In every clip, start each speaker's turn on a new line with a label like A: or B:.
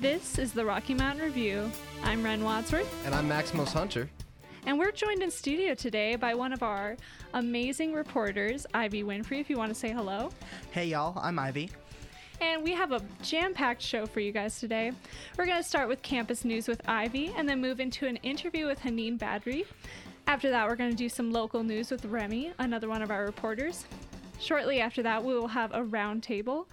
A: This is the Rocky Mountain Review. I'm Ren Wadsworth,
B: And I'm Maximus Hunter.
A: and we're joined in studio today by one of our amazing reporters, Ivy Winfrey, if you want to say hello.
C: Hey y'all, I'm Ivy.
A: And we have a jam packed show for you guys today. We're going to start with campus news with Ivy and then move into an interview with Haneen Badri. After that, we're going to do some local news with Remy, another one of our reporters. Shortly after that, we will have a roundtable.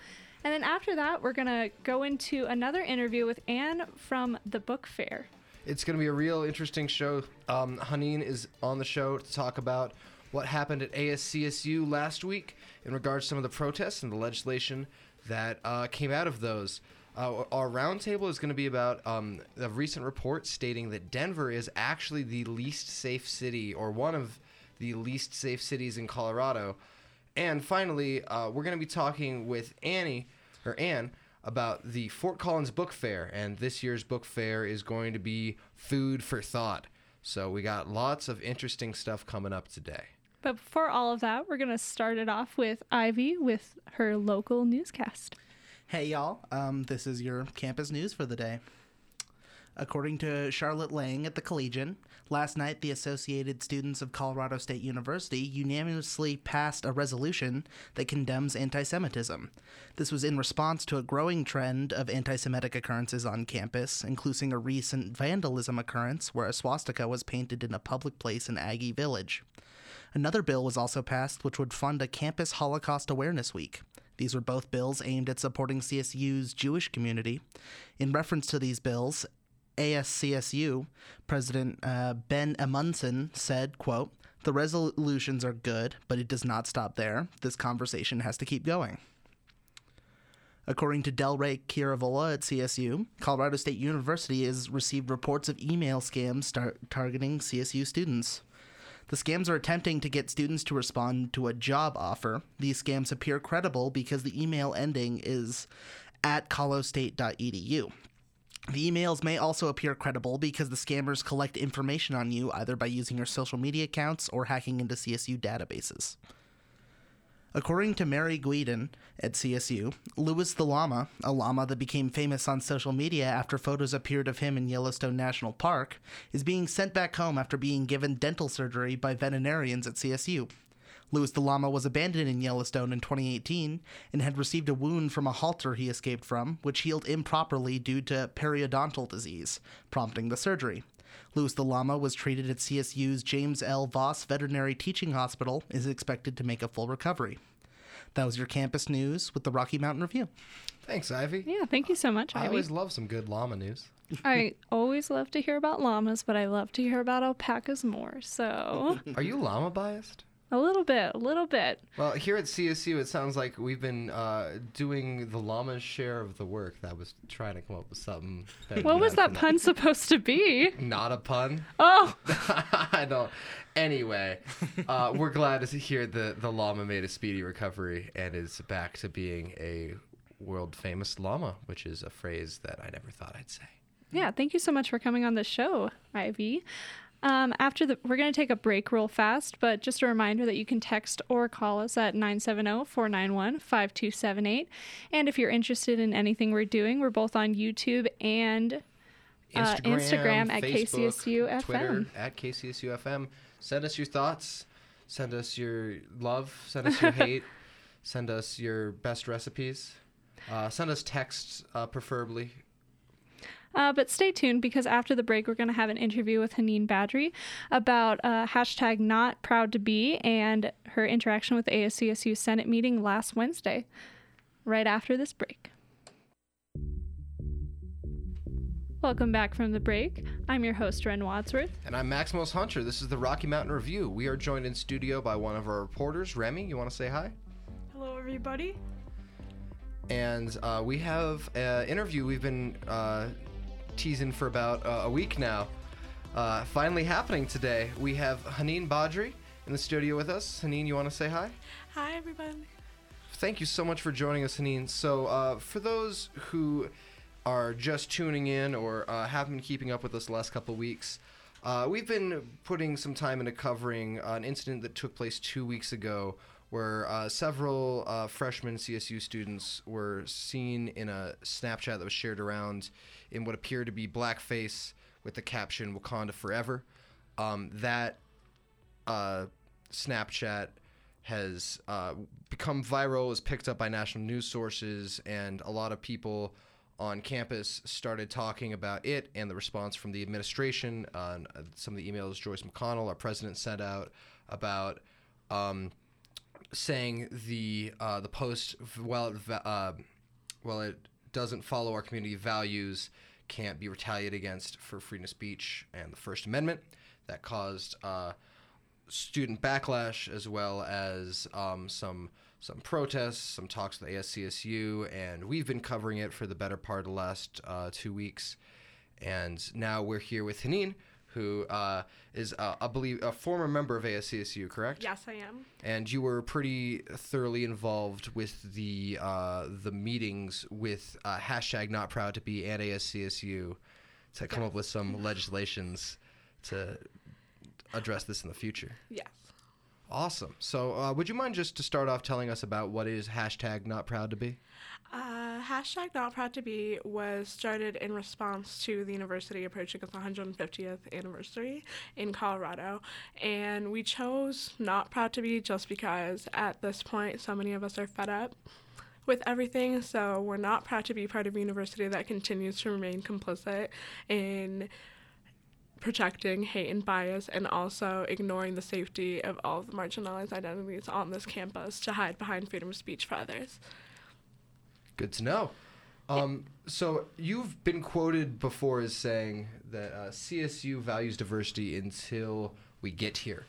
A: And then after that, we're going to go into another interview with Anne from the book fair.
B: It's going to be a real interesting show. Um, Haneen is on the show to talk about what happened at ASCSU last week in regards to some of the protests and the legislation that uh, came out of those. Uh, our roundtable is going to be about um, a recent report stating that Denver is actually the least safe city, or one of the least safe cities in Colorado. And finally, uh, we're going to be talking with Annie or Anne about the Fort Collins Book Fair, and this year's book fair is going to be food for thought. So we got lots of interesting stuff coming up today.
A: But before all of that, we're going to start it off with Ivy with her local newscast.
C: Hey y'all, um, this is your campus news for the day. According to Charlotte Lang at the Collegian, last night the Associated Students of Colorado State University unanimously passed a resolution that condemns anti Semitism. This was in response to a growing trend of anti Semitic occurrences on campus, including a recent vandalism occurrence where a swastika was painted in a public place in Aggie Village. Another bill was also passed which would fund a campus Holocaust Awareness Week. These were both bills aimed at supporting CSU's Jewish community. In reference to these bills, ASCSU President uh, Ben Amundsen said, quote, the resolutions are good, but it does not stop there. This conversation has to keep going. According to Delray Kiravola at CSU, Colorado State University has received reports of email scams tar- targeting CSU students. The scams are attempting to get students to respond to a job offer. These scams appear credible because the email ending is at colostate.edu. The emails may also appear credible because the scammers collect information on you either by using your social media accounts or hacking into CSU databases. According to Mary Guiden at CSU, Louis the Llama, a llama that became famous on social media after photos appeared of him in Yellowstone National Park, is being sent back home after being given dental surgery by veterinarians at CSU. Louis the Llama was abandoned in Yellowstone in 2018 and had received a wound from a halter he escaped from, which healed improperly due to periodontal disease, prompting the surgery. Louis the Llama was treated at CSU's James L. Voss Veterinary Teaching Hospital and is expected to make a full recovery. That was your campus news with the Rocky Mountain Review.
B: Thanks, Ivy.
A: Yeah, thank you so much,
B: I
A: Ivy.
B: always love some good llama news.
A: I always love to hear about llamas, but I love to hear about alpacas more. So
B: Are you llama biased?
A: A little bit, a little bit.
B: Well, here at CSU, it sounds like we've been uh, doing the llama's share of the work. That was trying to come up with something.
A: What was that pun supposed to be?
B: Not a pun.
A: Oh,
B: I don't. Anyway, uh, we're glad to hear that the llama made a speedy recovery and is back to being a world famous llama, which is a phrase that I never thought I'd say.
A: yeah. Thank you so much for coming on the show, Ivy. Um, after the, we're going to take a break real fast, but just a reminder that you can text or call us at 970-491-5278. And if you're interested in anything we're doing, we're both on YouTube and Uh, Instagram at KCSUFM.
B: Twitter at KCSU FM. Send us your thoughts. Send us your love. Send us your hate. Send us your best recipes. Uh, send us texts, uh, preferably.
A: Uh, but stay tuned because after the break, we're going to have an interview with Haneen Badri about uh, hashtag not proud to be and her interaction with the ASCSU Senate meeting last Wednesday, right after this break. Welcome back from the break. I'm your host, Ren Wadsworth.
B: And I'm Maximus Hunter. This is the Rocky Mountain Review. We are joined in studio by one of our reporters, Remy. You want to say hi?
D: Hello, everybody.
B: and uh, we have an interview we've been uh, teasing for about uh, a week now. Uh, finally happening today. We have Haneen Badri in the studio with us. Haneen, you want to say hi?
D: Hi, everybody.
B: Thank you so much for joining us, Haneen. So, uh, for those who are just tuning in or uh, haven't been keeping up with us the last couple of weeks, uh, we've been putting some time into covering an incident that took place two weeks ago where uh, several uh, freshman CSU students were seen in a Snapchat that was shared around in what appeared to be blackface with the caption "Wakanda Forever." Um, that uh, Snapchat has uh, become viral, is picked up by national news sources, and a lot of people on campus started talking about it and the response from the administration. Uh, uh, some of the emails Joyce McConnell, our president, sent out about um, saying the uh, the post well it uh, well it doesn't follow our community values can't be retaliated against for freedom of speech and the First Amendment. That caused uh, student backlash as well as um, some some protests, some talks with ASCSU, and we've been covering it for the better part of the last uh, two weeks. And now we're here with Haneen, who uh, is, uh, I believe, a former member of ASCSU, correct?
D: Yes, I am.
B: And you were pretty thoroughly involved with the uh, the meetings with uh, hashtag Not Proud to Be and ASCSU to come up with some legislations to address this in the future.
D: Yes.
B: Awesome. So, uh, would you mind just to start off telling us about what is hashtag Not Proud to Be?
D: Hashtag Not Proud to Be was started in response to the university approaching its 150th anniversary in Colorado. And we chose Not Proud to Be just because at this point so many of us are fed up with everything. So we're not proud to be part of a university that continues to remain complicit in protecting hate and bias and also ignoring the safety of all of the marginalized identities on this campus to hide behind freedom of speech for others.
B: Good to know. Um, so, you've been quoted before as saying that uh, CSU values diversity until we get here.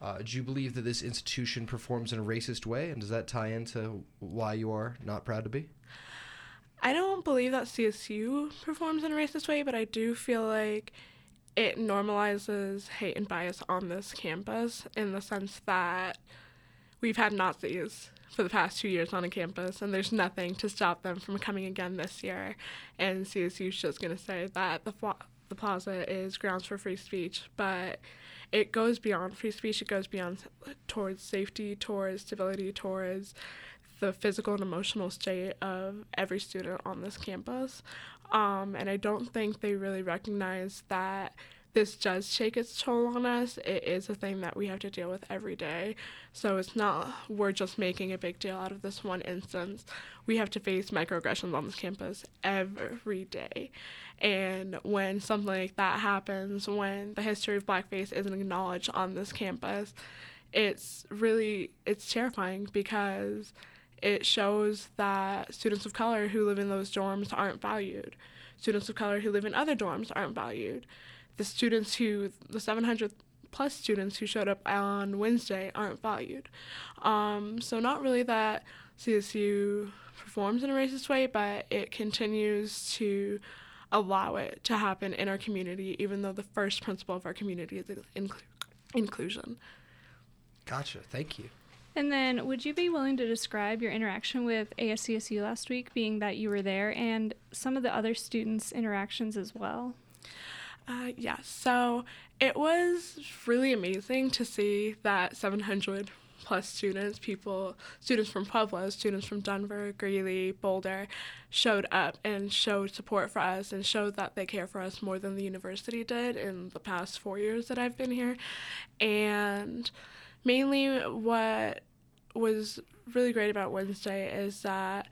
B: Uh, do you believe that this institution performs in a racist way? And does that tie into why you are not proud to be?
D: I don't believe that CSU performs in a racist way, but I do feel like it normalizes hate and bias on this campus in the sense that we've had Nazis for the past two years on a campus, and there's nothing to stop them from coming again this year. And CSU's just going to say that the, the plaza is grounds for free speech, but it goes beyond free speech. It goes beyond towards safety, towards stability, towards the physical and emotional state of every student on this campus. Um, and I don't think they really recognize that this does take its toll on us. It is a thing that we have to deal with every day. So it's not we're just making a big deal out of this one instance. We have to face microaggressions on this campus every day. And when something like that happens, when the history of blackface isn't acknowledged on this campus, it's really it's terrifying because it shows that students of color who live in those dorms aren't valued. Students of color who live in other dorms aren't valued. The students who, the 700 plus students who showed up on Wednesday aren't valued. Um, so, not really that CSU performs in a racist way, but it continues to allow it to happen in our community, even though the first principle of our community is inclu- inclusion.
B: Gotcha. Thank you.
A: And then, would you be willing to describe your interaction with ASCSU last week, being that you were there, and some of the other students' interactions as well?
D: Uh, yeah, so it was really amazing to see that 700 plus students, people, students from Pueblo, students from Denver, Greeley, Boulder, showed up and showed support for us and showed that they care for us more than the university did in the past four years that I've been here. And mainly what was really great about Wednesday is that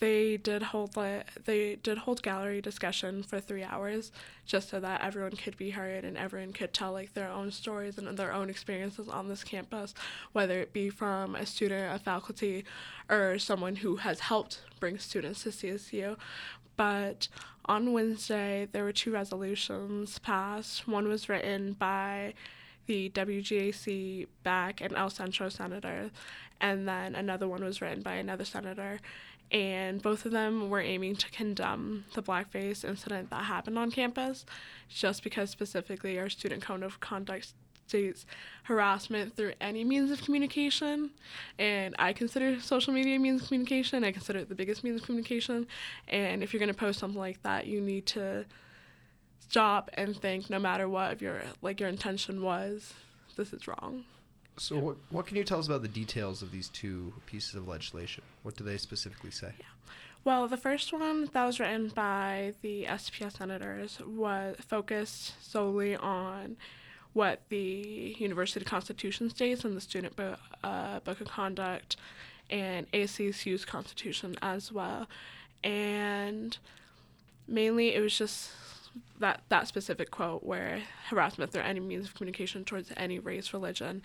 D: they did hold like they did hold gallery discussion for three hours just so that everyone could be heard and everyone could tell like their own stories and their own experiences on this campus whether it be from a student a faculty or someone who has helped bring students to csu but on wednesday there were two resolutions passed one was written by the WGAC back and El Centro senator, and then another one was written by another senator. And both of them were aiming to condemn the blackface incident that happened on campus, just because specifically our student code of conduct states harassment through any means of communication. And I consider social media means of communication. I consider it the biggest means of communication. And if you're going to post something like that, you need to stop and think no matter what your like your intention was this is wrong
B: So, what, what can you tell us about the details of these two pieces of legislation? What do they specifically say?
D: Well, the first one that was written by the SPS senators was focused solely on what the university constitution states and the student bo- uh, book of conduct and ACSU's constitution as well. And mainly it was just that that specific quote where harassment through any means of communication towards any race, religion,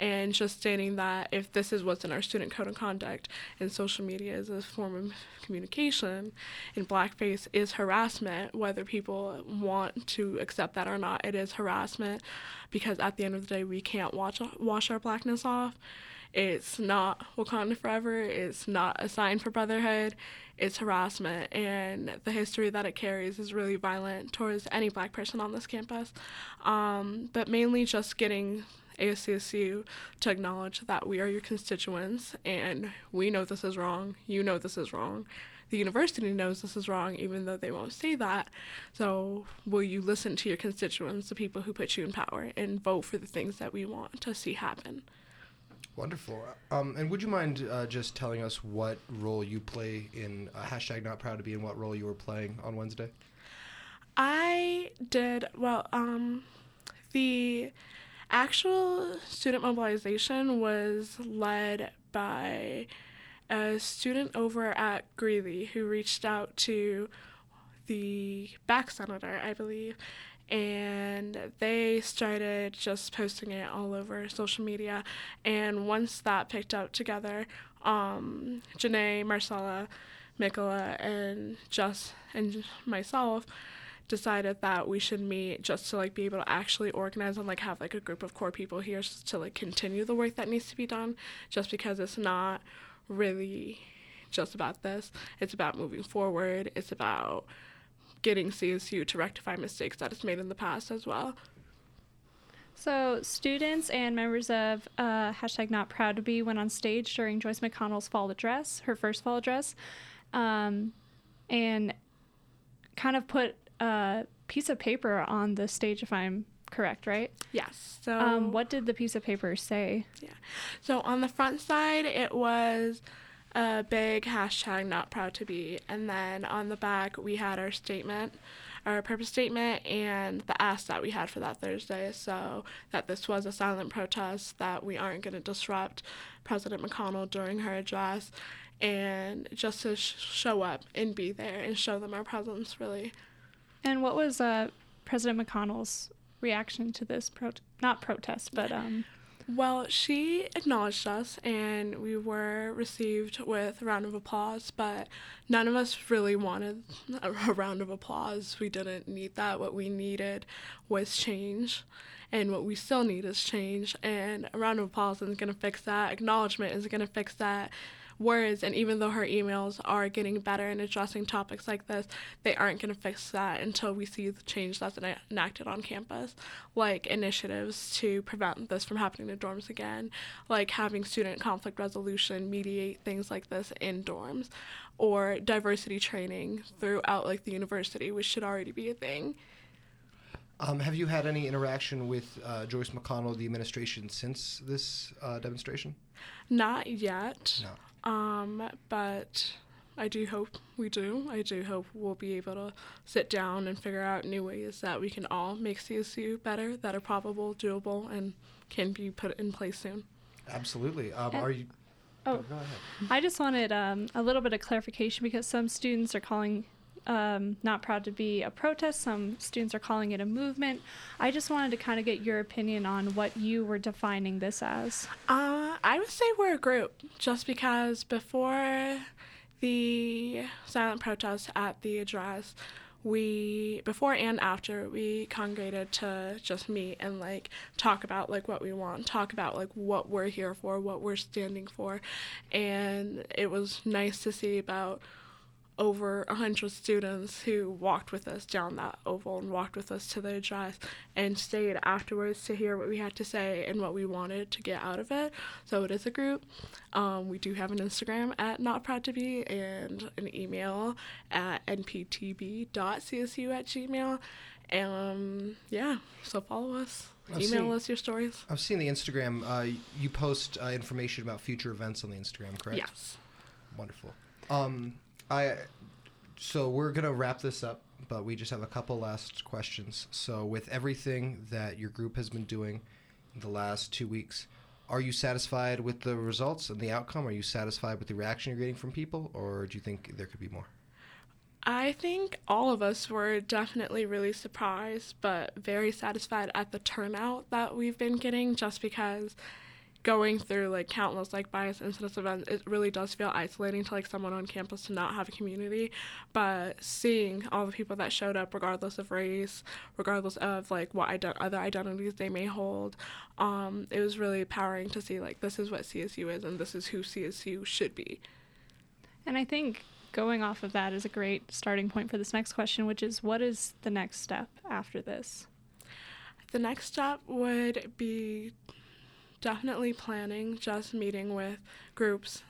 D: and just stating that if this is what's in our student code of conduct and social media is a form of communication, and blackface is harassment, whether people want to accept that or not, it is harassment because at the end of the day we can't watch wash our blackness off. It's not Wakanda Forever. It's not a sign for brotherhood. It's harassment, and the history that it carries is really violent towards any black person on this campus. Um, but mainly just getting ASCSU to acknowledge that we are your constituents and we know this is wrong. You know this is wrong. The university knows this is wrong, even though they won't say that. So, will you listen to your constituents, the people who put you in power, and vote for the things that we want to see happen?
B: Wonderful. Um, and would you mind uh, just telling us what role you play in uh, hashtag Not Proud to Be and what role you were playing on Wednesday?
D: I did well. Um, the actual student mobilization was led by a student over at Greeley who reached out to the back senator, I believe, and they started just posting it all over social media. And once that picked up together, um, Janae, Marcella, Mikola, and just and myself decided that we should meet just to like be able to actually organize and like have like a group of core people here to like continue the work that needs to be done just because it's not really just about this it's about moving forward it's about getting CSU to rectify mistakes that it's made in the past as well
A: So, students and members of uh, hashtag Not Proud to Be went on stage during Joyce McConnell's fall address, her first fall address, um, and kind of put a piece of paper on the stage, if I'm correct, right?
D: yes so
A: Um, what did the piece of paper say? Yeah.
D: So on the front side, it was a big hashtag not proud to be. And then on the back, we had our statement, our purpose statement, and the ask that we had for that Thursday. So that this was a silent protest, that we aren't going to disrupt President McConnell during her address, and just to sh- show up and be there and show them our presence, really.
A: And what was uh, President McConnell's reaction to this pro- not protest, but um,
D: Well, she acknowledged us and we were received with a round of applause, but none of us really wanted a, round of applause. We didn't need that. What we needed was change. And what we still need is change. And a round of applause isn't going to fix that. Acknowledgement isn't going to fix that. Words, and even though her emails are getting better in addressing topics like this, they aren't going to fix that until we see the change that's ena- enacted on campus, like initiatives to prevent this from happening to dorms again, like having student conflict resolution mediate things like this in dorms, or diversity training throughout like the university, which should already be a thing.
B: Um, have you had any interaction with uh, Joyce McConnell, the administration, since this uh, demonstration?
D: Not yet.
B: No.
D: Um, but I do hope we do. I do hope we'll be able to sit down and figure out new ways that we can all make CSU better, that are probable, doable, and can be put in place soon.
B: Absolutely. Um,
A: And-
B: are you?
A: oh.
B: go ahead.
A: I just wanted um, a little bit of clarification because some students are calling um, not proud to be a protest. Some students are calling it a movement. I just wanted to kind of get your opinion on what you were defining this as.
D: Uh, I would say we're a group, just because before the silent protest at the address, we before and after we congregated to just meet and like talk about like what we want, talk about like what we're here for, what we're standing for, and it was nice to see about over a hundred students who walked with us down that oval and walked with us to the address and stayed afterwards to hear what we had to say and what we wanted to get out of it. So it is a group. Um, we do have an Instagram at not proud to be and an email at nptb.csu at gmail. Um, yeah, so follow us.
B: I've
D: email
B: seen-
D: us your stories.
B: I've seen the Instagram. Uh, you post uh, information about future events on the Instagram, correct?
D: Yes.
B: Wonderful. Um, I so we're gonna wrap this up, but we just have a couple last questions. So with everything that your group has been doing in the last two weeks, are you satisfied with the results and the outcome? Are you satisfied with the reaction you're getting from people, or do you think there could be more?
D: I think all of us were definitely really surprised, but very satisfied at the turnout that we've been getting just because going through like countless like bias incidents events it really does feel isolating to like someone on campus to not have a community but seeing all the people that showed up regardless of race regardless of like what ide- other identities they may hold um, it was really empowering to see like this is what csu is and this is who csu should be
A: And I think going off of that is a great starting point for this next question, which is what is the next step after this?
D: The next step would be definitely planning, just meeting with groups,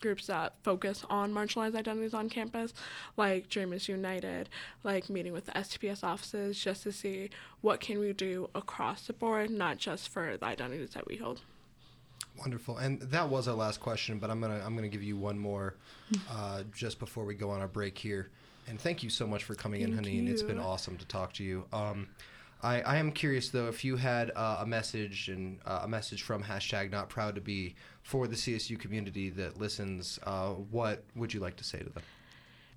D: groups that focus on marginalized identities on campus, like Dreamers United, like meeting with the SDPS offices, just to see what can we do across the board, not just for the identities that we hold.
B: Wonderful. And that was our last question, but I'm gonna I'm gonna give you one more uh, just before we go on our break here. And thank you so much for coming in,
D: Thank
B: Haneen. It's been awesome to talk to you. Um, I, I am curious though if you had uh, a message and uh, a message from hashtag Not Proud to Be for the CSU community that listens. Uh, what would you like to say to them?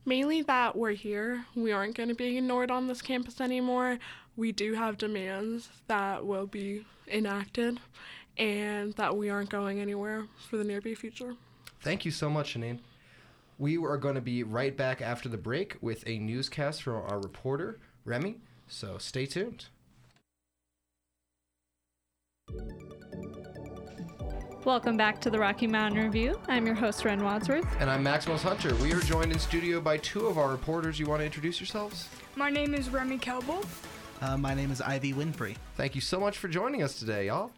D: Mainly that we're here. We aren't going to be ignored on this campus anymore. We do have demands that will be enacted and that we aren't going anywhere for the near future.
B: Thank you so much, Haneen. We are going to be right back after the break with a newscast from our reporter, Remy. So stay tuned.
A: Welcome back to the Rocky Mountain Review. I'm your host, Ren Wadsworth.
B: And I'm Maximus Hunter. We are joined in studio by two of our reporters. You want to introduce yourselves?
E: My name is Remy Kelbel.
C: Uh, my name is Ivy Winfrey.
B: Thank you so much for joining us today, y'all.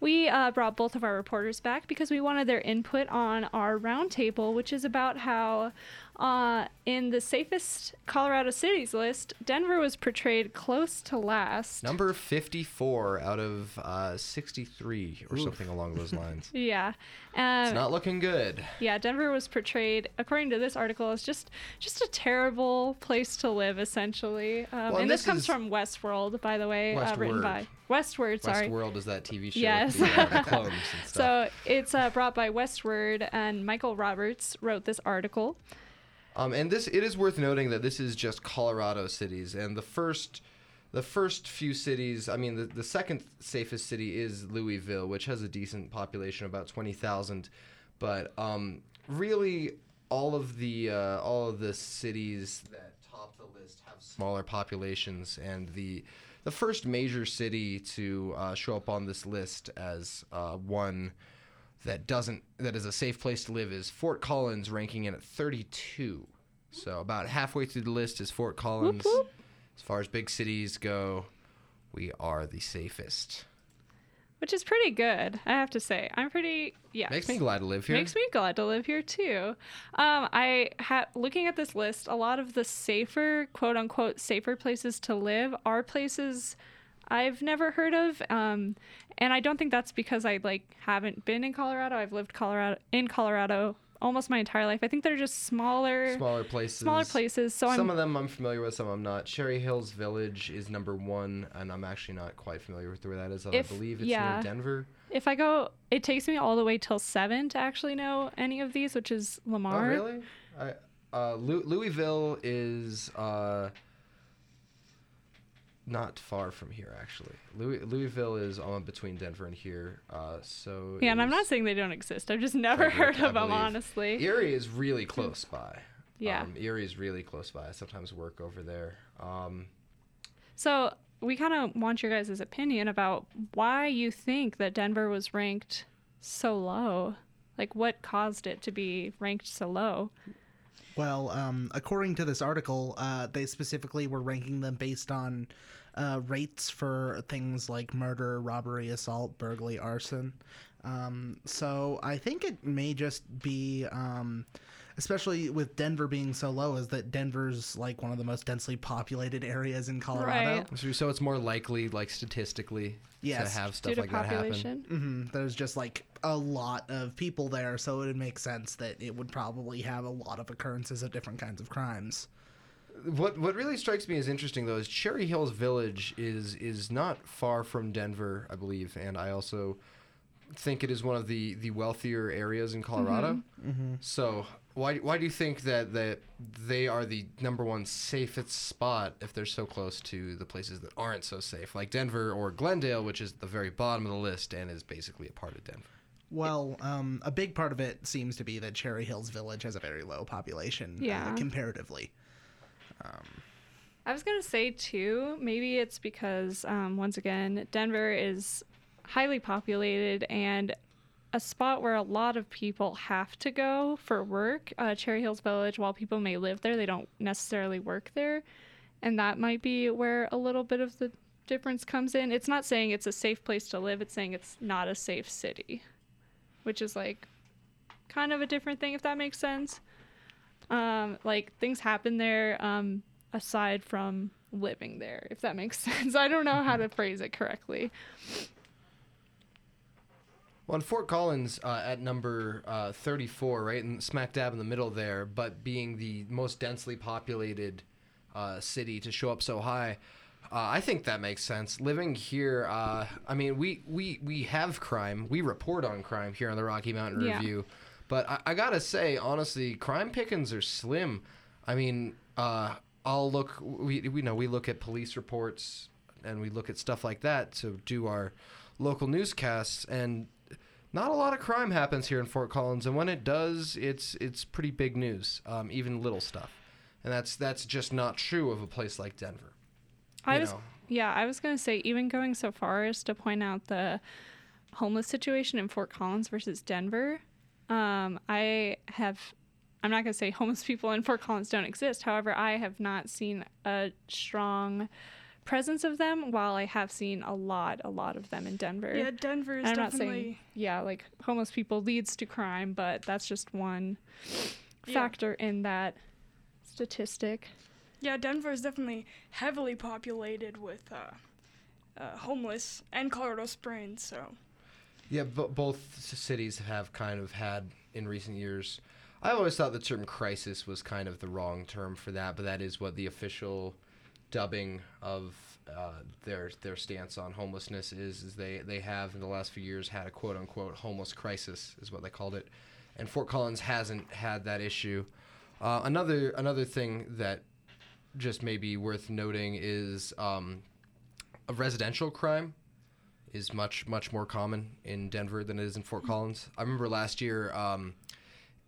A: We uh, brought both of our reporters back because we wanted their input on our roundtable, which is about how, uh, in the safest Colorado cities list, Denver was portrayed close to last.
B: Number 54 out of uh, 63 or something along those lines.
A: Yeah,
B: It's
A: um,
B: not looking good.
A: yeah. Denver was portrayed, according to this article, as just just a terrible place to live, essentially. Um,
B: Well,
A: and
B: and
A: this,
B: this
A: comes
B: is-
A: from Westworld, by the way, uh, written by Westword. Sorry.
B: Westworld is that TV show
A: Yes.
B: the, uh, the clones and stuff.
A: So it's uh, brought by Westword, and Michael Roberts wrote this article.
B: Um, and this it is worth noting that this is just Colorado cities, and the first, the first few cities. I mean, the, the second safest city is Louisville, which has a decent population, about twenty thousand. But um, really, all of the uh, all of the cities that top the list have smaller populations, and the the first major city to uh, show up on this list as uh, one that doesn't that is a safe place to live is Fort Collins ranking in at 32. So about halfway through the list is Fort Collins.
A: whoop.
B: As far as big cities go, we are the safest.
A: Which is pretty good, I have to say. I'm pretty yeah.
B: Makes me glad to live here.
A: Makes me glad to live here too. Um, I ha- looking at this list, a lot of the safer, quote unquote, safer places to live are places I've never heard of. Um, and I don't think that's because I like haven't been in Colorado. I've lived Colorado in Colorado almost my entire life. I think they're just smaller,
B: Smaller places.
A: smaller places. So
B: some
A: I'm
B: of them I'm familiar with, some I'm not. Cherry Hills Village is number one, and I'm actually not quite familiar with where that is.
A: If-
B: I believe it's
A: yeah.
B: near Denver.
A: if I go, it takes me all the way till seven to actually know any of these, which is Lamar.
B: Oh, really? I, uh, Lou- Louisville is uh, not far from here, actually. Louis- Louisville is on between Denver and here. Uh, so
A: Yeah, and I'm not saying they don't exist. I've just never
B: Frederick,
A: heard
B: I
A: of them,
B: believe.
A: honestly.
B: Erie is really close by.
A: Yeah.
B: Um, Erie is really close by. I sometimes work over there. Um,
A: So we kind of want your guys' opinion about why you think that Denver was ranked so low. Like, what caused it to be ranked so low?
C: Well, um, according to this article, uh, they specifically were ranking them based on uh, rates for things like murder, robbery, assault, burglary, arson. Um, so I think it may just be um, especially with Denver being so low, is that Denver's like one of the most densely populated areas in Colorado.
A: Right.
B: So, so it's more likely, like statistically,
C: Yes.
B: to have
A: Due
B: stuff
A: to
B: like that happen.
A: population.
C: hmm There's just like a lot of people there, so it would make sense that it would probably have a lot of occurrences of different kinds of crimes.
B: What what really strikes me as interesting though is Cherry Hills Village is is not far from Denver, I believe, and I also think it is one of the the wealthier areas in Colorado.
C: Mm-hmm.
B: So why why do you think that that they are the number one safest spot if they're so close to the places that aren't so safe, like Denver or Glendale, which is the very bottom of the list and is basically a part of Denver?
C: Well, um, a big part of it seems to be that Cherry Hills Village has a very low population uh,
A: Yeah.
C: Comparatively.
A: I was gonna say too, maybe it's because um, once again, Denver is highly populated and a spot where a lot of people have to go for work. Uh, Cherry Hills Village, while people may live there, they don't necessarily work there, and that might be where a little bit of the difference comes in. It's not saying it's a safe place to live; it's saying it's not a safe city, which is like kind of a different thing, if that makes sense. Um, like things happen there. Um, aside from living there, if that makes sense. I don't know how to phrase it correctly.
B: Well, in Fort Collins, uh, at number uh, 34, right, in smack dab in the middle there, but being the most densely populated uh, city to show up so high, uh, I think that makes sense. Living here, uh, I mean, we, we, we have crime. We report on crime here on the Rocky Mountain
A: Yeah.
B: Review. But I, I gotta say, honestly, crime pickings are slim. I mean, uh, I'll look. We we know we look at police reports and we look at stuff like that to do our local newscasts, and not a lot of crime happens here in Fort Collins. And when it does, it's it's pretty big news, um, even little stuff. And that's that's just not true of a place like Denver.
A: I
B: You
A: was
B: know.
A: yeah, I was gonna say even going so far as to point out the homeless situation in Fort Collins versus Denver. Um, I have I'm not gonna say homeless people in Fort Collins don't exist. However, I have not seen a strong presence of them while I have seen a lot, a lot of them in Denver.
E: Yeah, Denver is
A: I'm not
E: definitely.
A: saying yeah, like homeless people leads to crime, but that's just one
E: Yeah.
A: factor in that statistic.
E: Yeah, Denver is definitely heavily populated with uh, uh, homeless and Colorado Springs. So
B: Yeah, b- both cities have kind of had in recent years. I always thought the term crisis was kind of the wrong term for that, but that is what the official dubbing of uh, their their stance on homelessness is. Is they they have in the last few years had a quote unquote homeless crisis, is what they called it, and Fort Collins hasn't had that issue. Uh, another another thing that just may be worth noting is um, a residential crime is much much more common in Denver than it is in Fort Collins. I remember last year um,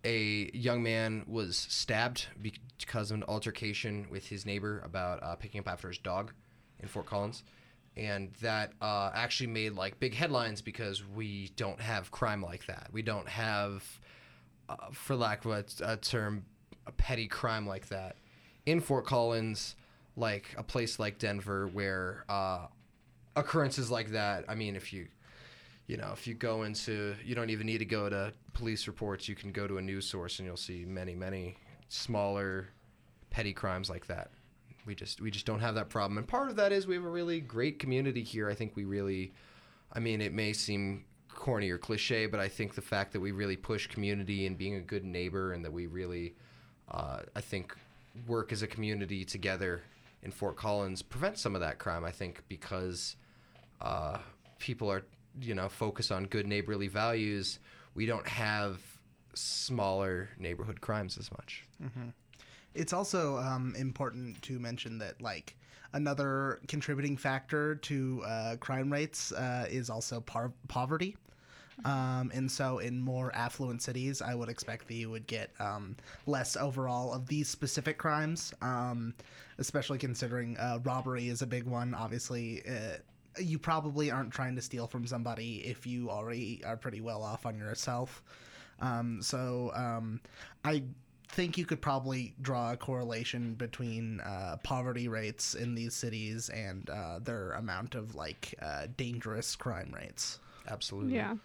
B: a young man was stabbed because of an altercation with his neighbor about uh, picking up after his dog in Fort Collins. And that uh, actually made like big headlines because we don't have crime like that. We don't have, uh, for lack of a, a term, a petty crime like that in Fort Collins, like a place like Denver, where uh, occurrences like that. I mean, if you, you know, if you go into, you don't even need to go to police reports. You can go to a news source and you'll see many, many smaller, petty crimes like that. We just, we just don't have that problem. And part of that is we have a really great community here. I think we really, I mean, it may seem corny or cliche, but I think the fact that we really push community and being a good neighbor, and that we really, uh, I think, work as a community together in Fort Collins prevents some of that crime. I think because uh, people are, you know, focused on good neighborly values. We don't have smaller neighborhood crimes as much.
C: It's also um, important to mention that like another contributing factor to uh, crime rates uh, is also par- poverty. Um, and so, in more affluent cities, I would expect that you would get um, less overall of these specific crimes, um, especially considering uh, robbery is a big one. Obviously, uh, you probably aren't trying to steal from somebody if you already are pretty well off on yourself. Um, so, um, I think you could probably draw a correlation between uh, poverty rates in these cities and uh, their amount of like uh, dangerous crime rates.
B: Absolutely.
A: Yeah.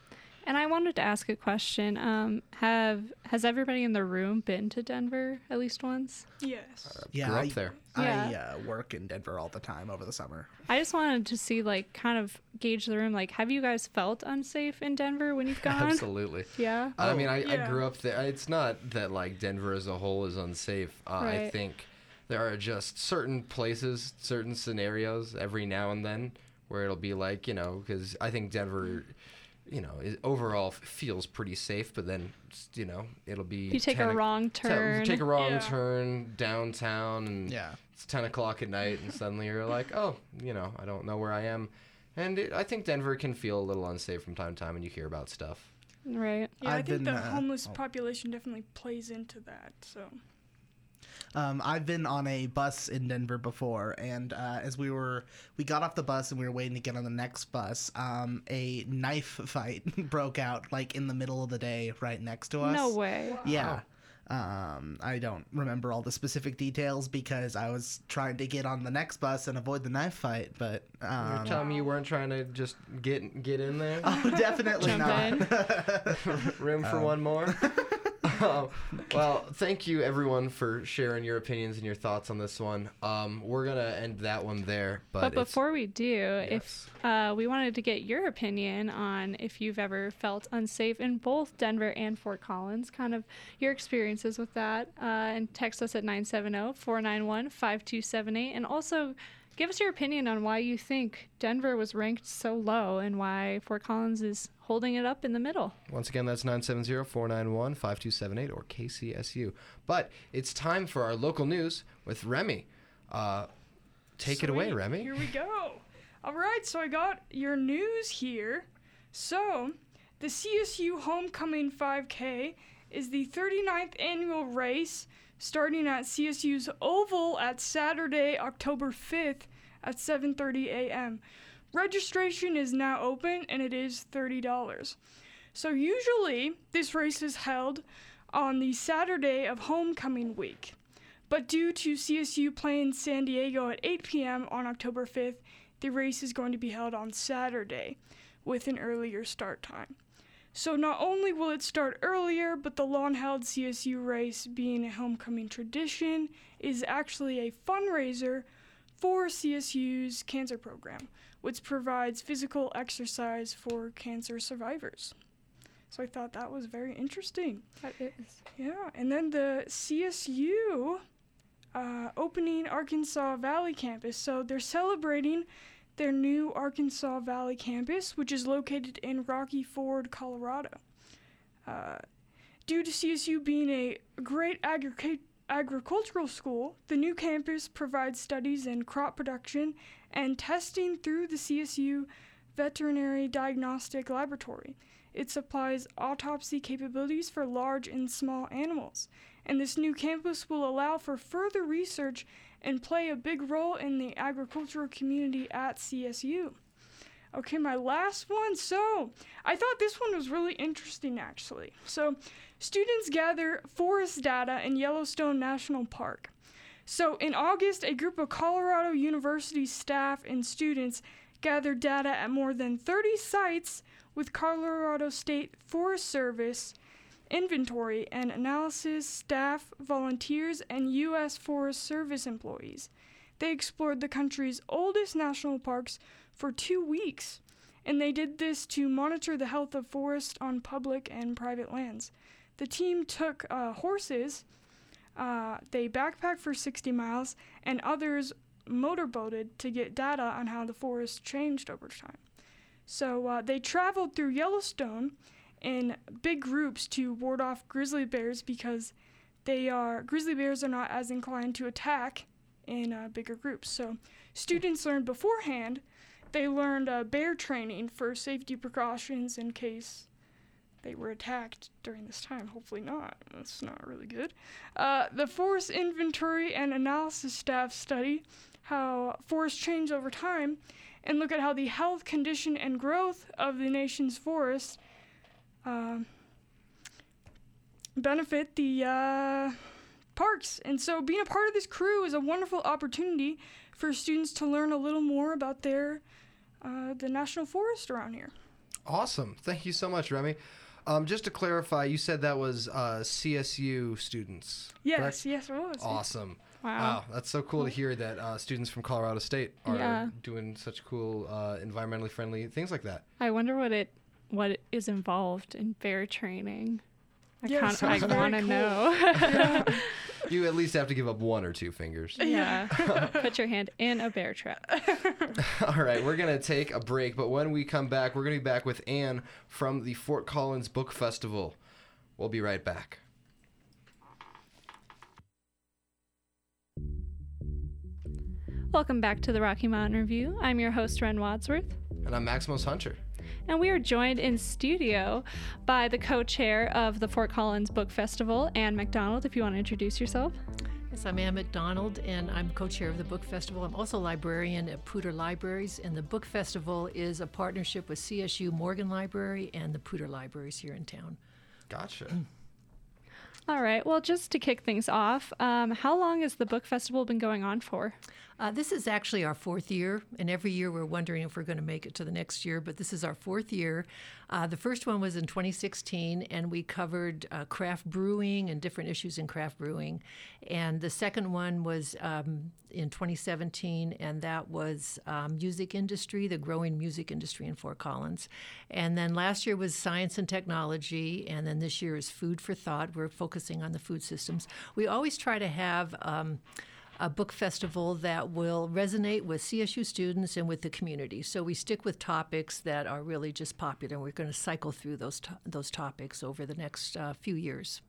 A: And I wanted to ask a question. Um, have has everybody in the room been to Denver at least once?
E: Yes.
C: Yeah,
B: Grew up
C: I,
B: there.
C: I
A: Yeah.
C: uh, work in Denver all the time over the summer.
A: I just wanted to see, like, kind of gauge the room. Like, have you guys felt unsafe in Denver when you've gone?
B: Absolutely.
A: Yeah.
B: I mean, I, I grew up there. It's not that like Denver as a whole is unsafe. Uh, I think there are just certain places, certain scenarios every now and then where it'll be like, you know, because I think Denver, you know, is, overall feels pretty safe, but then, you know, it'll be.
A: You take a wrong
B: turn.
A: turn.
B: take a wrong
E: Yeah.
B: turn downtown, and
C: Yeah.
B: it's 10 o'clock at night, and suddenly you're like, oh, you know, I don't know where I am. And it, I think Denver can feel a little unsafe from time to time when you hear about stuff.
A: right.
E: Yeah, i
C: I've
E: think
C: been,
E: the
C: uh,
E: homeless
C: oh.
E: population definitely plays into that. So
C: Um, I've been on a bus in Denver before, and uh, as we were, we got off the bus and we were waiting to get on the next bus. Um, a knife fight broke out like in the middle of the day, right next to us.
A: No way.
C: Yeah. Um, I don't remember all the specific details because I was trying to get on the next bus and avoid the knife fight, but
B: You're
C: um,
B: telling me you weren't trying to just get get in there?
C: oh, definitely not.
B: Room for one more? Well, thank you everyone for sharing your opinions and your thoughts on this one. Um, we're gonna end that one there, but,
A: But before we do,
B: Yes.
A: if uh, we wanted to get your opinion on if you've ever felt unsafe in both Denver and Fort Collins, kind of your experiences with that, uh, and text us at 970-491-5278, and also give us your opinion on why you think Denver was ranked so low and why Fort Collins is holding it up in the middle.
B: once again, that's 970-491-5278 or KCSU. But it's time for our local news with Remy. Uh, take it away, Remy.
E: Here we go. All right, so I got your news here. So, the CSU Homecoming 5K is the 39th annual race starting at CSU's Oval at Saturday, October 5th at 7:30 a.m. Registration is now open and it is $30. So usually this race is held on the Saturday of homecoming week. But due to CSU playing San Diego at 8 p.m. on October 5th, the race is going to be held on Saturday with an earlier start time. So not only will it start earlier, but the long held CSU race, being a homecoming tradition, is actually a fundraiser for CSU's cancer program, which provides physical exercise for cancer survivors. So I thought that was very interesting.
A: That is.
E: Yeah, and then the CSU uh, opening Arkansas Valley campus. So they're celebrating their new Arkansas Valley campus, which is located in Rocky Ford, Colorado. Uh, due to CSU being a great agric- agricultural school, the new campus provides studies in crop production and testing through the CSU Veterinary Diagnostic Laboratory. It supplies autopsy capabilities for large and small animals, and this new campus will allow for further research and play a big role in the agricultural community at CSU. Okay, my last one. So, I thought this one was really interesting actually. So, students gather forest data in Yellowstone National Park. So, in August, a group of Colorado University staff and students gathered data at more than 30 sites with Colorado State Forest Service inventory and analysis staff, volunteers, and U.S. Forest Service employees. They explored the country's oldest national parks for two weeks, and they did this to monitor the health of forests on public and private lands. The team took uh, horses, uh, they backpacked for 60 miles, and others motorboated to get data on how the forest changed over time. So uh, they traveled through Yellowstone in big groups to ward off grizzly bears because they are grizzly bears are not as inclined to attack in uh, bigger groups. So students learned beforehand. They learned uh, bear training for safety precautions in case they were attacked during this time. Hopefully not. That's not really good. Uh, the forest inventory and analysis staff study how forests change over time and look at how the health, condition, and growth of the nation's forests um, benefit the uh, parks. And so, being a part of this crew is a wonderful opportunity for students to learn a little more about their uh, the national forest around here.
B: Awesome. Thank you so much, Remy. Um, just to clarify, you said that was uh, CSU students.
E: Yes,
B: correct?
E: yes, it was.
B: Awesome.
A: Wow.
B: That's so cool to hear that uh, students from Colorado State are
A: Yeah.
B: doing such cool, uh, environmentally friendly things like that.
A: I wonder what it what is involved in bear training. I
E: Yeah,
A: kind
E: sounds
A: I want to
E: cool.
A: know.
B: You at least have to give up one or two fingers.
A: yeah. Put your hand in a bear trap.
B: All right, we're going to take a break, but when we come back, we're going to be back with Anne from the Fort Collins Book Festival. We'll be right back.
A: Welcome back to the Rocky Mountain Review. I'm your host, Ren Wadsworth.
B: And I'm Maximus Hunter.
A: And we are joined in studio by the co chair of the Fort Collins Book Festival, Anne McDonald. If you want to introduce yourself.
F: Yes, I'm Ann McDonald, and I'm co-chair of the Book Festival. I'm also a librarian at Poudre Libraries, and the Book Festival is a partnership with CSU Morgan Library and the Poudre Libraries here in town.
B: Gotcha.
A: All right. Well, just to kick things off, um, how long has the book festival been going on for?
F: Uh, this is actually our fourth year, and every year we're wondering if we're going to make it to the next year, but this is our fourth year. Uh, the first one was in 2016, and we covered uh, craft brewing and different issues in craft brewing. And the second one was um, in 2017, and that was um, music industry, the growing music industry in Fort Collins. And then last year was science and technology, and then this year is food for thought. We're focusing on the food systems. We always try to have um, a book festival that will resonate with CSU students and with the community. So we stick with topics that are really just popular. and We're going to cycle through those to- those topics over the next uh, few years.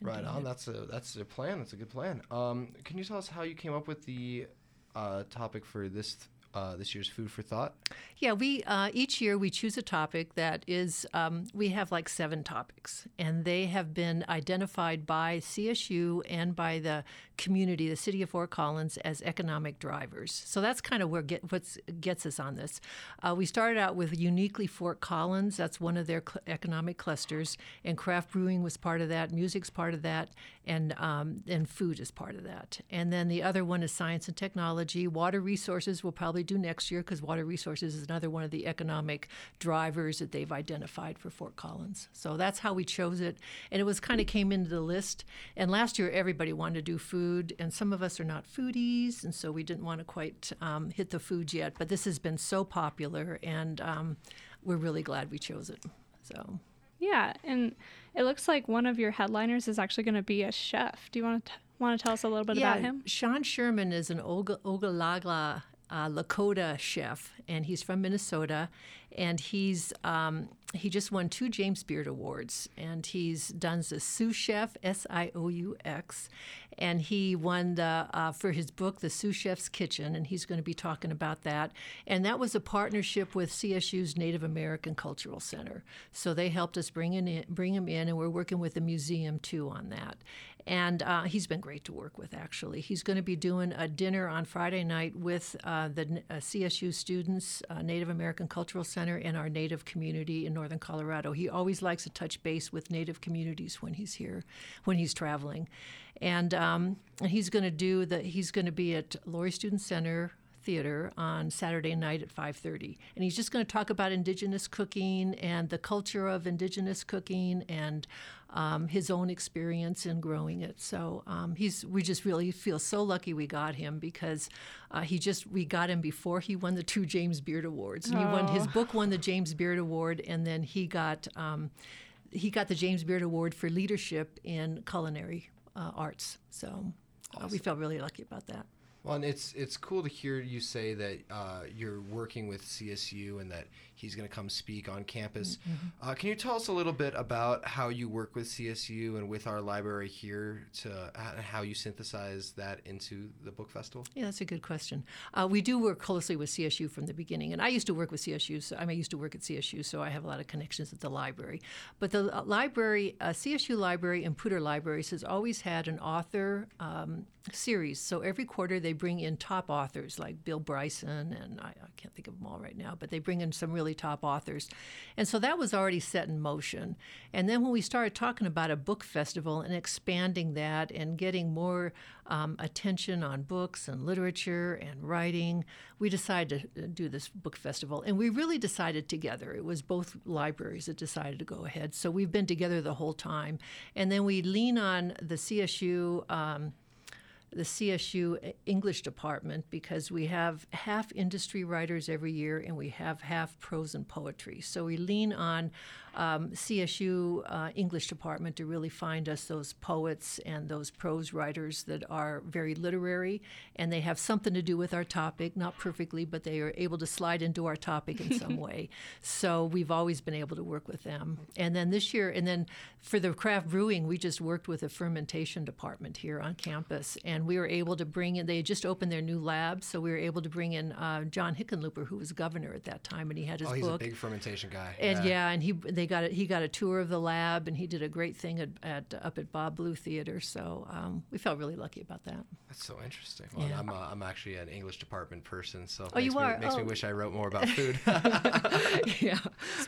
B: Right on. That's a that's a plan. That's a good plan. Um, can you tell us how you came up with the uh, topic for this uh, this year's food for thought?
F: Yeah, we uh, each year we choose a topic that is um, we have like seven topics, and they have been identified by CSU and by the community, the city of Fort Collins, as economic drivers. So that's kind of where get what gets us on this. Uh, we started out with uniquely Fort Collins. That's one of their cl- economic clusters, and craft brewing was part of that. Music's part of that, and um, and food is part of that. And then the other one is science and technology. Water resources we'll probably do next year because water resources is another one of the economic drivers that they've identified for Fort Collins. So that's how we chose it, and it was kind of came into the list. And last year everybody wanted to do food, and some of us are not foodies, and so we didn't want to quite um, hit the food yet. But this has been so popular, and um, we're really glad we chose it. So.
A: Yeah, and it looks like one of your headliners is actually going to be a chef. Do you want to want to tell us a little bit about him?
F: Sean Sherman is an Oga, Oglala uh, Lakota chef, and he's from Minnesota, and he's um, he just won two James Beard Awards, and he's done the Sioux Chef S I O U X, and he won the uh, for his book The Sioux Chef's Kitchen, and he's going to be talking about that, and that was a partnership with CSU's Native American Cultural Center, so they helped us bring in bring him in, and we're working with the museum too on that, and uh, he's been great to work with actually. He's going to be doing a dinner on Friday night with uh, the uh, CSU students, uh, Native American Cultural Center, and our Native community in Northern Colorado. He always likes to touch base with Native communities when he's here, when he's traveling, and um, he's going to do the. He's going to be at Lory Student Center theater on Saturday night at 5:30 and he's just going to talk about indigenous cooking and the culture of indigenous cooking and um, his own experience in growing it. So um, he's we just really feel so lucky we got him because uh, he just we got him before he won the two James Beard awards. And he won his book won the James Beard award and then he got um, he got the James Beard award for leadership in culinary uh, arts. So uh, we felt really lucky about that.
B: Well, and it's it's cool to hear you say that uh, you're working with CSU and that he's going to come speak on campus. Uh, can you tell us a little bit about how you work with CSU and with our library here to how you synthesize that into the book festival?
F: Yeah, that's a good question. Uh, we do work closely with CSU from the beginning, and I used to work with CSU. So I, mean, I used to work at CSU, so I have a lot of connections at the library. But the uh, library, uh, CSU Library and Poudre Libraries has always had an author um, series. So every quarter they bring in top authors like Bill Bryson, and I, I can't think of them all right now, but they bring in some really top authors. And so that was already set in motion. And then when we started talking about a book festival and expanding that and getting more um, attention on books and literature and writing, we decided to uh, do this book festival. And we really decided together. It was both libraries that decided to go ahead. So we've been together the whole time. And then we lean on the CSU. Um, the CSU English department because we have half industry writers every year and we have half prose and poetry. So we lean on um, CSU uh, English department to really find us those poets and those prose writers that are very literary and they have something to do with our topic, not perfectly, but they are able to slide into our topic in some way. So we've always been able to work with them. And then this year, and then for the craft brewing, we just worked with a fermentation department here on campus and we were able to bring in, they just opened their new lab, so we were able to bring in uh, John Hickenlooper, who was governor at that time, and he had his
B: oh, he's
F: book.
B: a big fermentation guy.
F: And yeah. and he they got a, he got a tour of the lab, and he did a great thing at, at up at Bas Bleu Theater. So um, we felt really lucky about that.
B: That's so interesting. Well,
F: Yeah.
B: I'm, uh, I'm actually an English department person, so
F: Oh, you
B: makes me,
F: are?
B: makes me
F: Oh.
B: wish I wrote more about food.
F: yeah.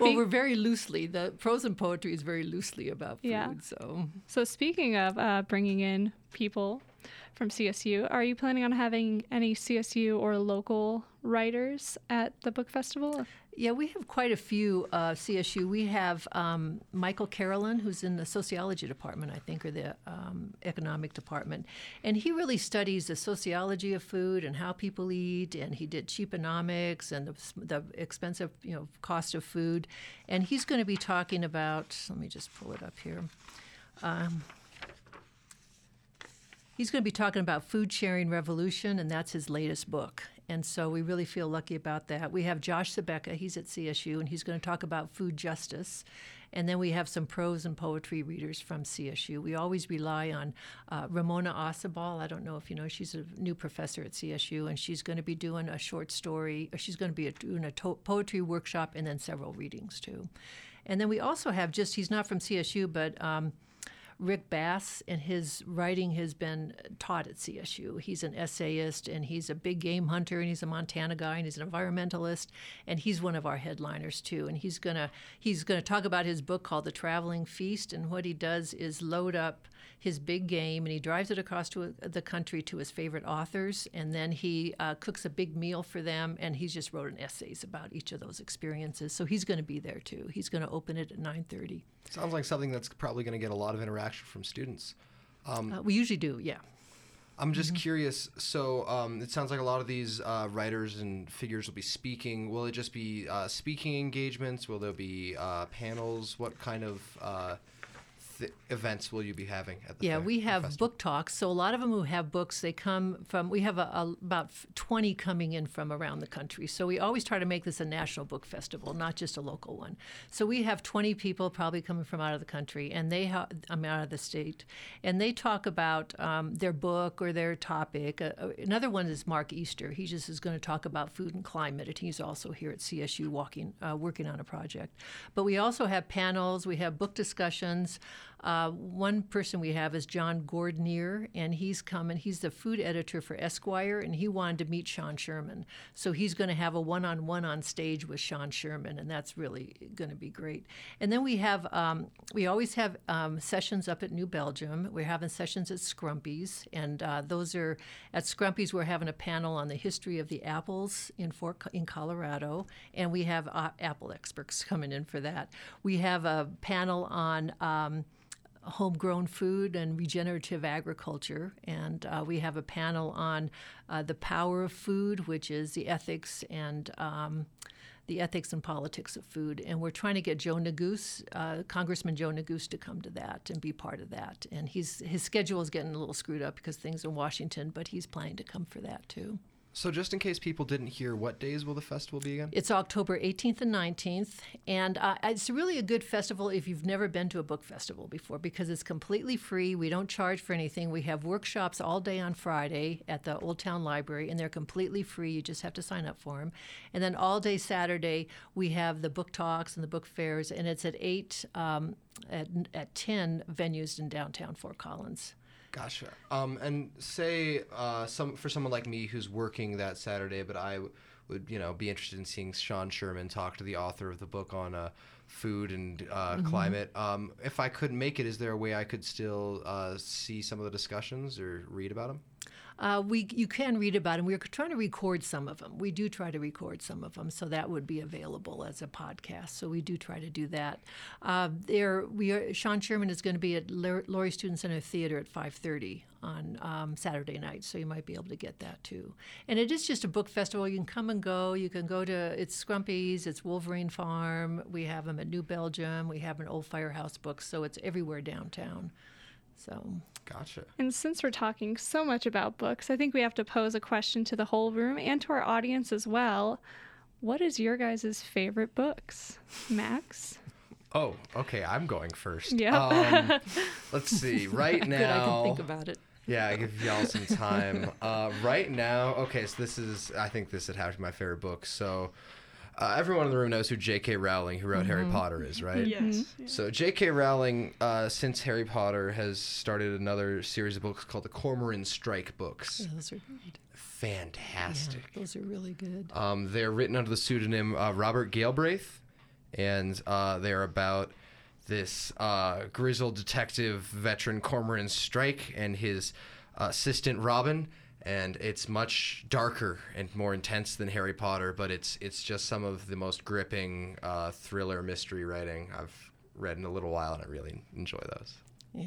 F: well, we're very loosely the prose and poetry is very loosely about food.
A: Yeah.
F: So
A: So speaking of uh, bringing in people from CSU, are you planning on having any CSU or local writers at the book festival?
F: Yeah, we have quite a few uh, CSU. We have um, Michael Carolan, who's in the sociology department, I think, or the um, economic department, and he really studies the sociology of food and how people eat. And he did cheaponomics and the, the expensive, you know, cost of food. And he's going to be talking about. Let me just pull it up here. Um, He's going to be talking about Food Sharing Revolution, and that's his latest book. And so we really feel lucky about that. We have Josh Sbicca, he's at CSU, and he's going to talk about food justice. And then we have some prose and poetry readers from CSU. We always rely on uh, Ramona Ausubel. I don't know if you know, she's a new professor at CSU, and she's going to be doing a short story, or she's going to be doing a to- poetry workshop and then several readings too. And then we also have just, he's not from CSU, but um, Rick Bass, and his writing has been taught at CSU. He's an essayist, and he's a big game hunter, and he's a Montana guy, and he's an environmentalist, and he's one of our headliners too. And he's gonna he's gonna talk about his book called The Traveling Feast, and what he does is load up his big game, and he drives it across to the country to his favorite authors, and then he uh, cooks a big meal for them, and he's just wrote an essays about each of those experiences. So he's going to be there too. He's going to open it at 9:30.
B: Sounds like something that's probably going to get a lot of interaction from students.
F: Uh, we usually do, yeah.
B: I'm just curious. So um, it sounds like a lot of these uh, writers and figures will be speaking. Will it just be uh, speaking engagements? Will there be uh, panels? What kind of uh, th- events will you be having at the
F: Yeah,
B: fair-
F: we have book talks. So a lot of them who have books, they come from. We have a, a, about twenty coming in from around the country. So we always try to make this a national book festival, not just a local one. So we have twenty people probably coming from out of the country, and they ha- I'm out of the state, and they talk about um, their book or their topic. Uh, uh, another one is Mark Easter. He just is going to talk about food and climate, and he's also here at CSU walking, uh, working on a project. But we also have panels. We have book discussions. Uh, one person we have is John Gordinier, and he's coming. He's the food editor for Esquire, and he wanted to meet Sean Sherman. So he's going to have a one on one on stage with Sean Sherman, and that's really going to be great. And then we have, um, we always have um, sessions up at New Belgium. We're having sessions at Scrumpy's, and uh, those are at Scrumpy's, we're having a panel on the history of the apples in, Fort, in Colorado, and we have uh, apple experts coming in for that. We have a panel on, um, homegrown food and regenerative agriculture. And uh, we have a panel on uh, the power of food, which is the ethics and um, the ethics and politics of food. And we're trying to get Joe Neguse, uh, Congressman Joe Neguse, to come to that and be part of that. And he's his schedule is getting a little screwed up because things in Washington, but he's planning to come for that too.
B: So just in case people didn't hear, what days will the festival be again?
F: It's October 18th and 19th, and uh, it's really a good festival if you've never been to a book festival before because it's completely free. We don't charge for anything. We have workshops all day on Friday at the Old Town Library, and they're completely free. You just have to sign up for them. And then all day Saturday, we have the book talks and the book fairs, and it's at 8. Um, at, at 10 venues in downtown Fort Collins.
B: Gotcha. Um, and say uh, some for someone like me who's working that Saturday, but I w- would you know be interested in seeing Sean Sherman talk to the author of the book on uh, food and uh,
F: Mm-hmm.
B: climate. Um, if I couldn't make it, is there a way I could still uh, see some of the discussions or read about them?
F: Uh, we you can read about them. We're trying to record some of them. We do try to record some of them, so that would be available as a podcast. So we do try to do that. Uh, there, we are. Sean Sherman is going to be at Lau- Lory Student Center Theater at five thirty on um, Saturday night, so you might be able to get that too. And it is just a book festival. You can come and go. You can go to it's Scrumpy's, it's Wolverine Farm. We have them at New Belgium. We have an Old Firehouse Books, so it's everywhere downtown. So
B: Gotcha.
A: And since we're talking so much about books, I think we have to pose a question to the whole room and to our audience as well. What is your guys' favorite books? Max?
B: Oh, okay. I'm going first.
A: Yep.
B: Um, let's see. Right
F: good, I
B: now,
F: can think about it.
B: Yeah, I give y'all some time. Uh, right now, okay, so this is, I think this would have to be my favorite book. So, uh, everyone in the room knows who J.K. Rowling, who wrote Harry Potter, is, right?
E: Yes.
B: So, J.K. Rowling, uh, since Harry Potter, has started another series of books called the Cormoran Strike books.
F: Those are great.
B: Fantastic.
F: Those are really good.
B: Um, they're written under the pseudonym uh, Robert Galbraith, and uh, they're about this uh, grizzled detective veteran Cormoran Strike and his uh, assistant Robin. And it's much darker and more intense than Harry Potter, but it's it's just some of the most gripping uh, thriller mystery writing I've read in a little while, and I really enjoy those.
F: Yeah,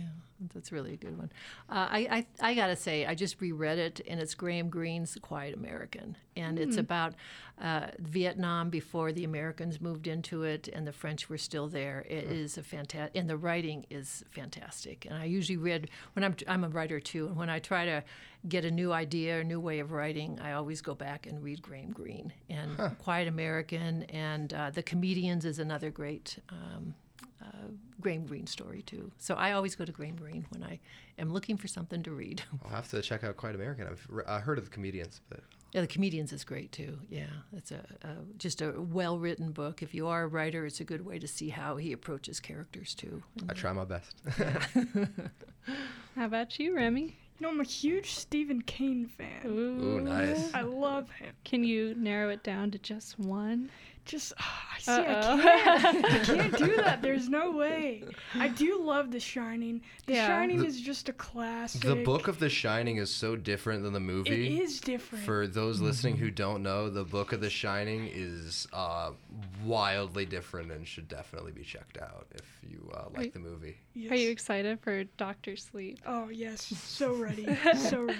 F: that's really a good one. Uh, I, I I gotta say, I just reread it, and it's Graham Greene's *The Quiet American*, and it's about uh, Vietnam before the Americans moved into it, and the French were still there. It is a fantastic, and the writing is fantastic. And I usually read when I'm I'm a writer too, and when I try to get a new idea, a new way of writing, I always go back and read Graham Greene and *Quiet American*, and uh, *The Comedians* is another great. Um, uh, Graham Greene story too. So I always go to Graham Greene when I am looking for something to read.
B: I'll have to check out Quite American. I've re- uh, heard of the comedians, but
F: yeah, the comedians is great too. Yeah, it's a, a just a well written book. If you are a writer, it's a good way to see how he approaches characters too.
B: I try my best.
A: How about you, Remy?
E: You know, I'm a huge Stephen King fan.
B: Ooh, nice.
E: I love him.
A: Can you narrow it down to just one?
E: Just, I see,
A: Uh-oh.
E: I can't. I can't do that. There's no way. I do love The Shining. The
A: Yeah.
E: Shining
B: The-
E: is just a classic.
B: The book of The Shining is so different than the movie.
E: is different.
B: For those listening who don't know, the book of The Shining is uh, wildly different and should definitely be checked out if you uh, like
A: Right.
B: the movie.
E: yes.
A: Are you excited for Doctor Sleep?
E: Oh yes, so ready, so ready.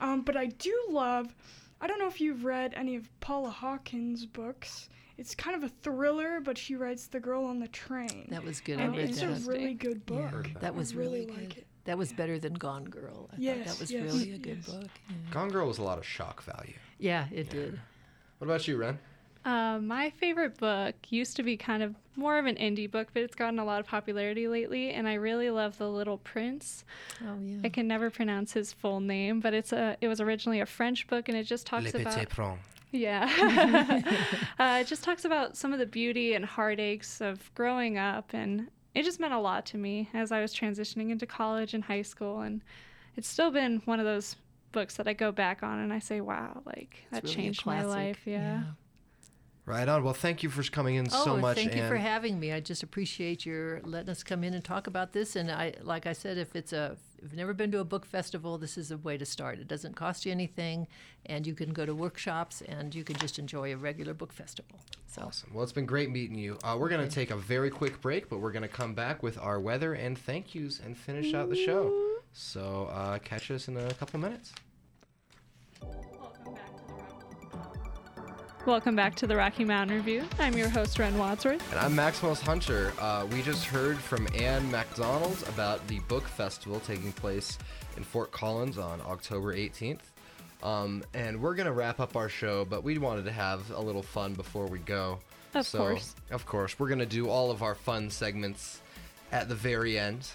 E: Um, but I do love. I don't know if you've read any of Paula Hawkins' books. It's kind of a thriller, but she writes The Girl on the Train.
F: That was good. I read
E: it's
F: that.
E: a really good book.
F: yeah,
B: Heard
F: that was
E: I really
F: really,
E: like
F: good.
E: it.
F: That was better than Gone Girl. I thought
E: Yes,
F: that was
E: yes,
F: really a good
E: yes.
F: book. Yeah,
B: Gone Girl was a lot of shock value.
F: yeah it did.
B: What about you, Ren?
A: Uh, my favorite book used to be kind of more of an indie book, but it's gotten a lot of popularity lately, and I really love The Little Prince.
F: Oh yeah.
A: I can never pronounce his full name, but it's a it was originally a French book, and it just talks about Petit
B: Prince.
A: yeah, uh, it just talks about some of the beauty and heartaches of growing up, and it just meant a lot to me as I was transitioning into college and high school, and it's still been one of those books that I go back on and I say, wow, like that
F: really
A: changed my
F: classic.
A: life. Yeah.
B: Right on. Well, thank you for coming in
F: Oh,
B: so much.
F: thank you for having me. I just appreciate your letting us come in and talk about this. And I, like I said, if it's a, if you've never been to a book festival, this is a way to start. It doesn't cost you anything, and you can go to workshops and you can just enjoy a regular book festival. So
B: Awesome. Well, it's been great meeting you. Uh, we're going to take a very quick break, but we're going to come back with our weather and thank yous and finish out the show. So uh, catch us in a couple minutes.
A: Welcome back to the Rocky Mountain Review. I'm your host, Ren Wadsworth.
B: And I'm Maximus Hunter. Uh, we just heard from Anne MacDonald about the book festival taking place in Fort Collins on October 18th. Um, and we're going to wrap up our show, but we wanted to have a little fun before we go.
A: Of
B: so,
A: course.
B: Of course. We're going to do all of our fun segments at the very end.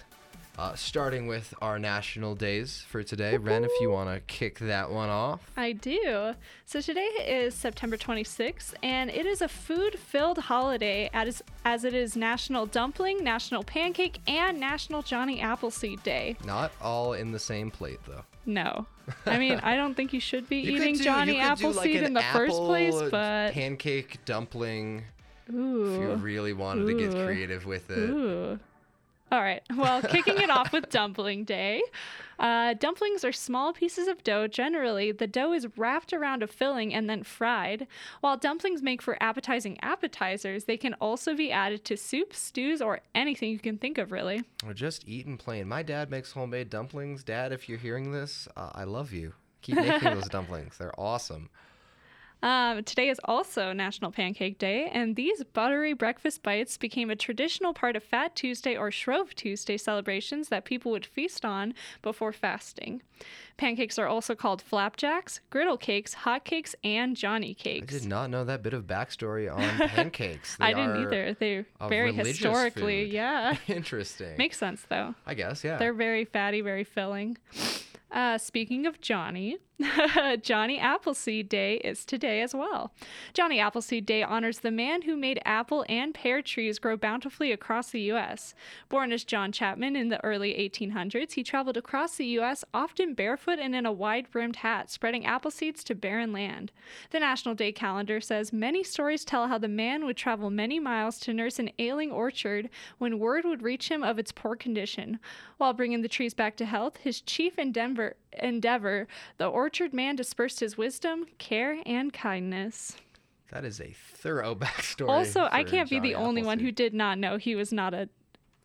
B: Uh, starting with our national days for today. Ren, if you want to kick that one off.
A: I do. So today is September 26th, and it is a food filled holiday as, as it is National Dumpling, National Pancake, and National Johnny Appleseed Day.
B: Not all in the same plate, though.
A: No. I mean, I don't think you should be
B: You
A: eating
B: do-
A: Johnny
B: you could do, like,
A: Appleseed
B: an
A: in the first place, but.
B: pancake dumpling. Ooh. If you really wanted to get creative with it.
A: Ooh. All right. Well, kicking it off with Dumpling Day. Uh, dumplings are small pieces of dough. Generally, the dough is wrapped around a filling and then fried. While dumplings make for appetizing appetizers, they can also be added to soups, stews, or anything you can think of, really.
B: Or just eat and plain. My dad makes homemade dumplings. Dad, if you're hearing this, uh, I love you. Keep making those dumplings. They're awesome.
A: Um, today is also National Pancake Day, and these buttery breakfast bites became a traditional part of Fat Tuesday or Shrove Tuesday celebrations that people would feast on before fasting. Pancakes are also called flapjacks, griddle cakes, hot cakes, and Johnny cakes.
B: I did not know that bit of backstory on pancakes.
A: I didn't either. They're very historically,
B: food.
A: yeah.
B: Interesting.
A: Makes sense though.
B: I guess, yeah.
A: They're very fatty, very filling. Uh, speaking of Johnny, Johnny Appleseed Day is today as well. Johnny Appleseed Day honors the man who made apple and pear trees grow bountifully across the U.S. Born as John Chapman in the early 1800s, he traveled across the U.S., often barefoot and in a wide brimmed hat, spreading apple seeds to barren land. The National Day calendar says many stories tell how the man would travel many miles to nurse an ailing orchard when word would reach him of its poor condition. While bringing the trees back to health, his chief endeavor, endeavor the orchard man dispersed his wisdom, care, and kindness.
B: that is a thorough backstory.
A: also, I can't be
B: Johnny
A: the only one who did not know he was not a.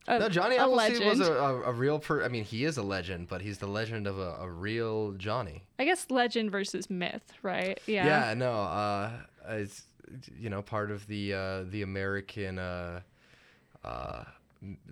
A: a
B: No, Johnny
A: a
B: Appleseed was a, a, a real per. I mean, he is a legend, but he's the legend of a, a real Johnny.
A: I guess legend versus myth, right? Yeah.
B: Yeah, no, uh, it's you know part of the uh, the American uh, uh,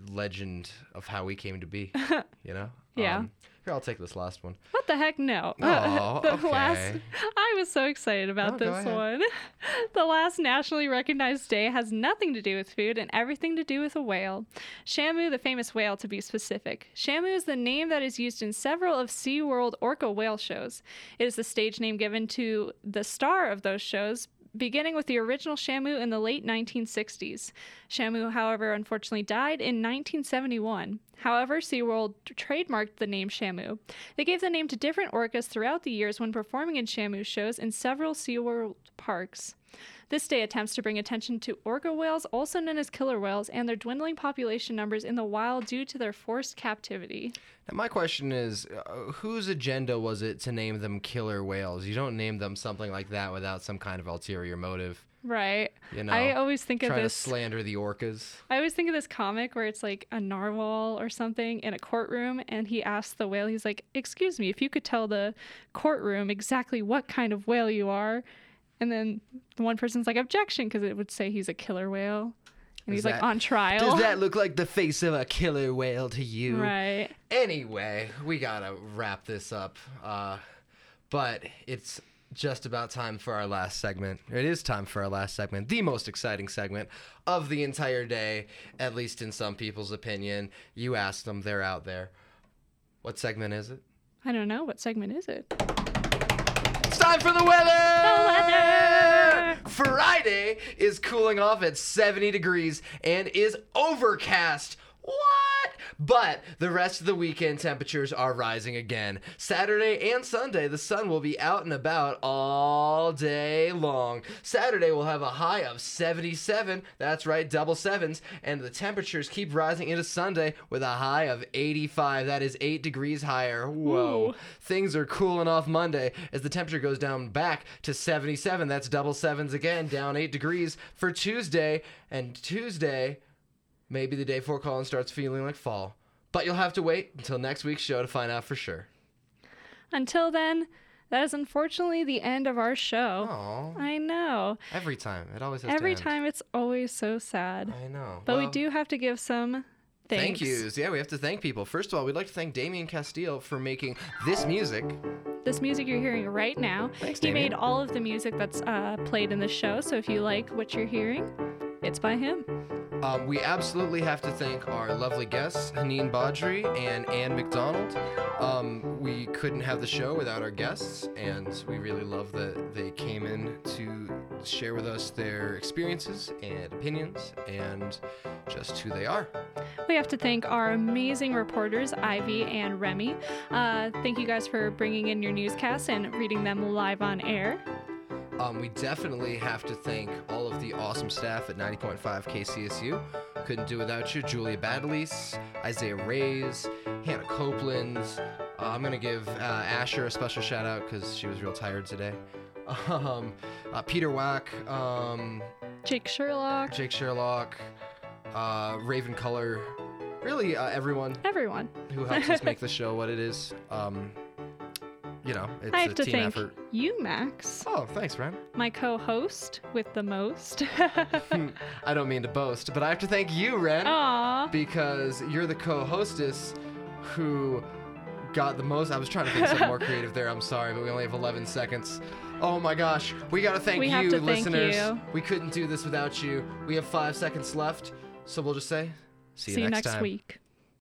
B: legend of how we came to be. You know.
A: Yeah.
B: Um, here, I'll take this last one.
A: What the heck? No.
B: Oh,
A: the
B: okay.
A: last. I was so excited about
B: Oh,
A: this one. The last nationally recognized day has nothing to do with food and everything to do with a whale. Shamu, the famous whale to be specific. Shamu is the name that is used in several of SeaWorld orca whale shows. It is the stage name given to the star of those shows, beginning with the original Shamu in the late 1960s. Shamu, however, unfortunately died in 1971. However, SeaWorld trademarked the name Shamu. They gave the name to different orcas throughout the years when performing in Shamu shows in several SeaWorld parks. This day attempts to bring attention to orca whales, also known as killer whales, and their dwindling population numbers in the wild due to their forced captivity.
B: Now, my question is, uh, whose agenda was it to name them killer whales? You don't name them something like that without some kind of ulterior motive.
A: Right.
B: You know,
A: I always think of
B: Try to
A: this.
B: slander the orcas.
A: I always think of this comic where it's like a narwhal or something in a courtroom, and he asks the whale, he's like, Excuse me, if you could tell the courtroom exactly what kind of whale you are. And then the one person's like, Objection, because it would say he's a killer whale. And
B: Is
A: he's like on trial.
B: Does that look like the face of a killer whale to you?
A: right.
B: Anyway, we gotta wrap this up. Uh, but it's just about time for our last segment. It is time for our last segment, the most exciting segment of the entire day, at least in some people's opinion. You ask them, they're out there. What segment is it?
A: I don't know. What segment is it?
B: Time for the weather!
A: weather!
B: Friday is cooling off at 70 degrees and is overcast. What? But the rest of the weekend temperatures are rising again. Saturday and Sunday, the sun will be out and about all day long. Saturday will have a high of 77. That's right, double sevens. And the temperatures keep rising into Sunday with a high of 85. That is 8 degrees higher. Whoa.
A: Ooh.
B: Things are cooling off Monday as the temperature goes down back to 77. That's double sevens again, down 8 degrees for Tuesday. And Tuesday, maybe the day before Colin starts feeling like fall. But you'll have to wait until next week's show to find out for sure.
A: Until then, that is unfortunately the end of our show.
B: Aw.
A: I know.
B: Every time. It always has
A: Every time it's always so sad.
B: I know.
A: But we do have to give some thanks.
B: Thank yous. Yeah, we have to thank people. First of all, we'd like to thank Damien Castile for making this music.
A: This music you're hearing right now,
B: Thanks,
A: he
B: Damien.
A: made all of the music that's uh, played in the show. So if you like what you're hearing, it's by him.
B: Um, we absolutely have to thank our lovely guests, Haneen Badri and Ann McDonald. Um, we couldn't have the show without our guests, and we really love that they came in to share with us their experiences and opinions and just who they are.
A: We have to thank our amazing reporters, Ivy and Remy. Uh, thank you guys for bringing in your newscasts and reading them live on air.
B: Um, we definitely have to thank all of the awesome staff at 90.5 KCSU. Couldn't do without you. Julia Badalise, Isaiah Reyes, Hannah Copeland. Uh, I'm going to give uh, Asher a special shout out because she was real tired today. Um, uh, Peter Wack, um,
A: Jake Sherlock,
B: Jake Sherlock, uh, Raven Color, really uh, everyone
A: everyone.
B: who helps us make the show what it is. Um, you know, it's
A: I
B: a
A: have to
B: team
A: thank
B: effort.
A: you, Max,
B: Oh, thanks, Ren.
A: my co-host with the most.
B: I don't mean to boast, but I have to thank you, Ren,
A: Aw.
B: because you're the co-hostess who got the most. I was trying to think something more creative there. I'm sorry, but we only have 11 seconds. Oh my gosh, we gotta thank
A: We
B: you,
A: have to thank
B: listeners.
A: you.
B: We couldn't do this without you. We have five seconds left, so we'll just say, see you,
A: See you
B: next,
A: next
B: time.
A: week.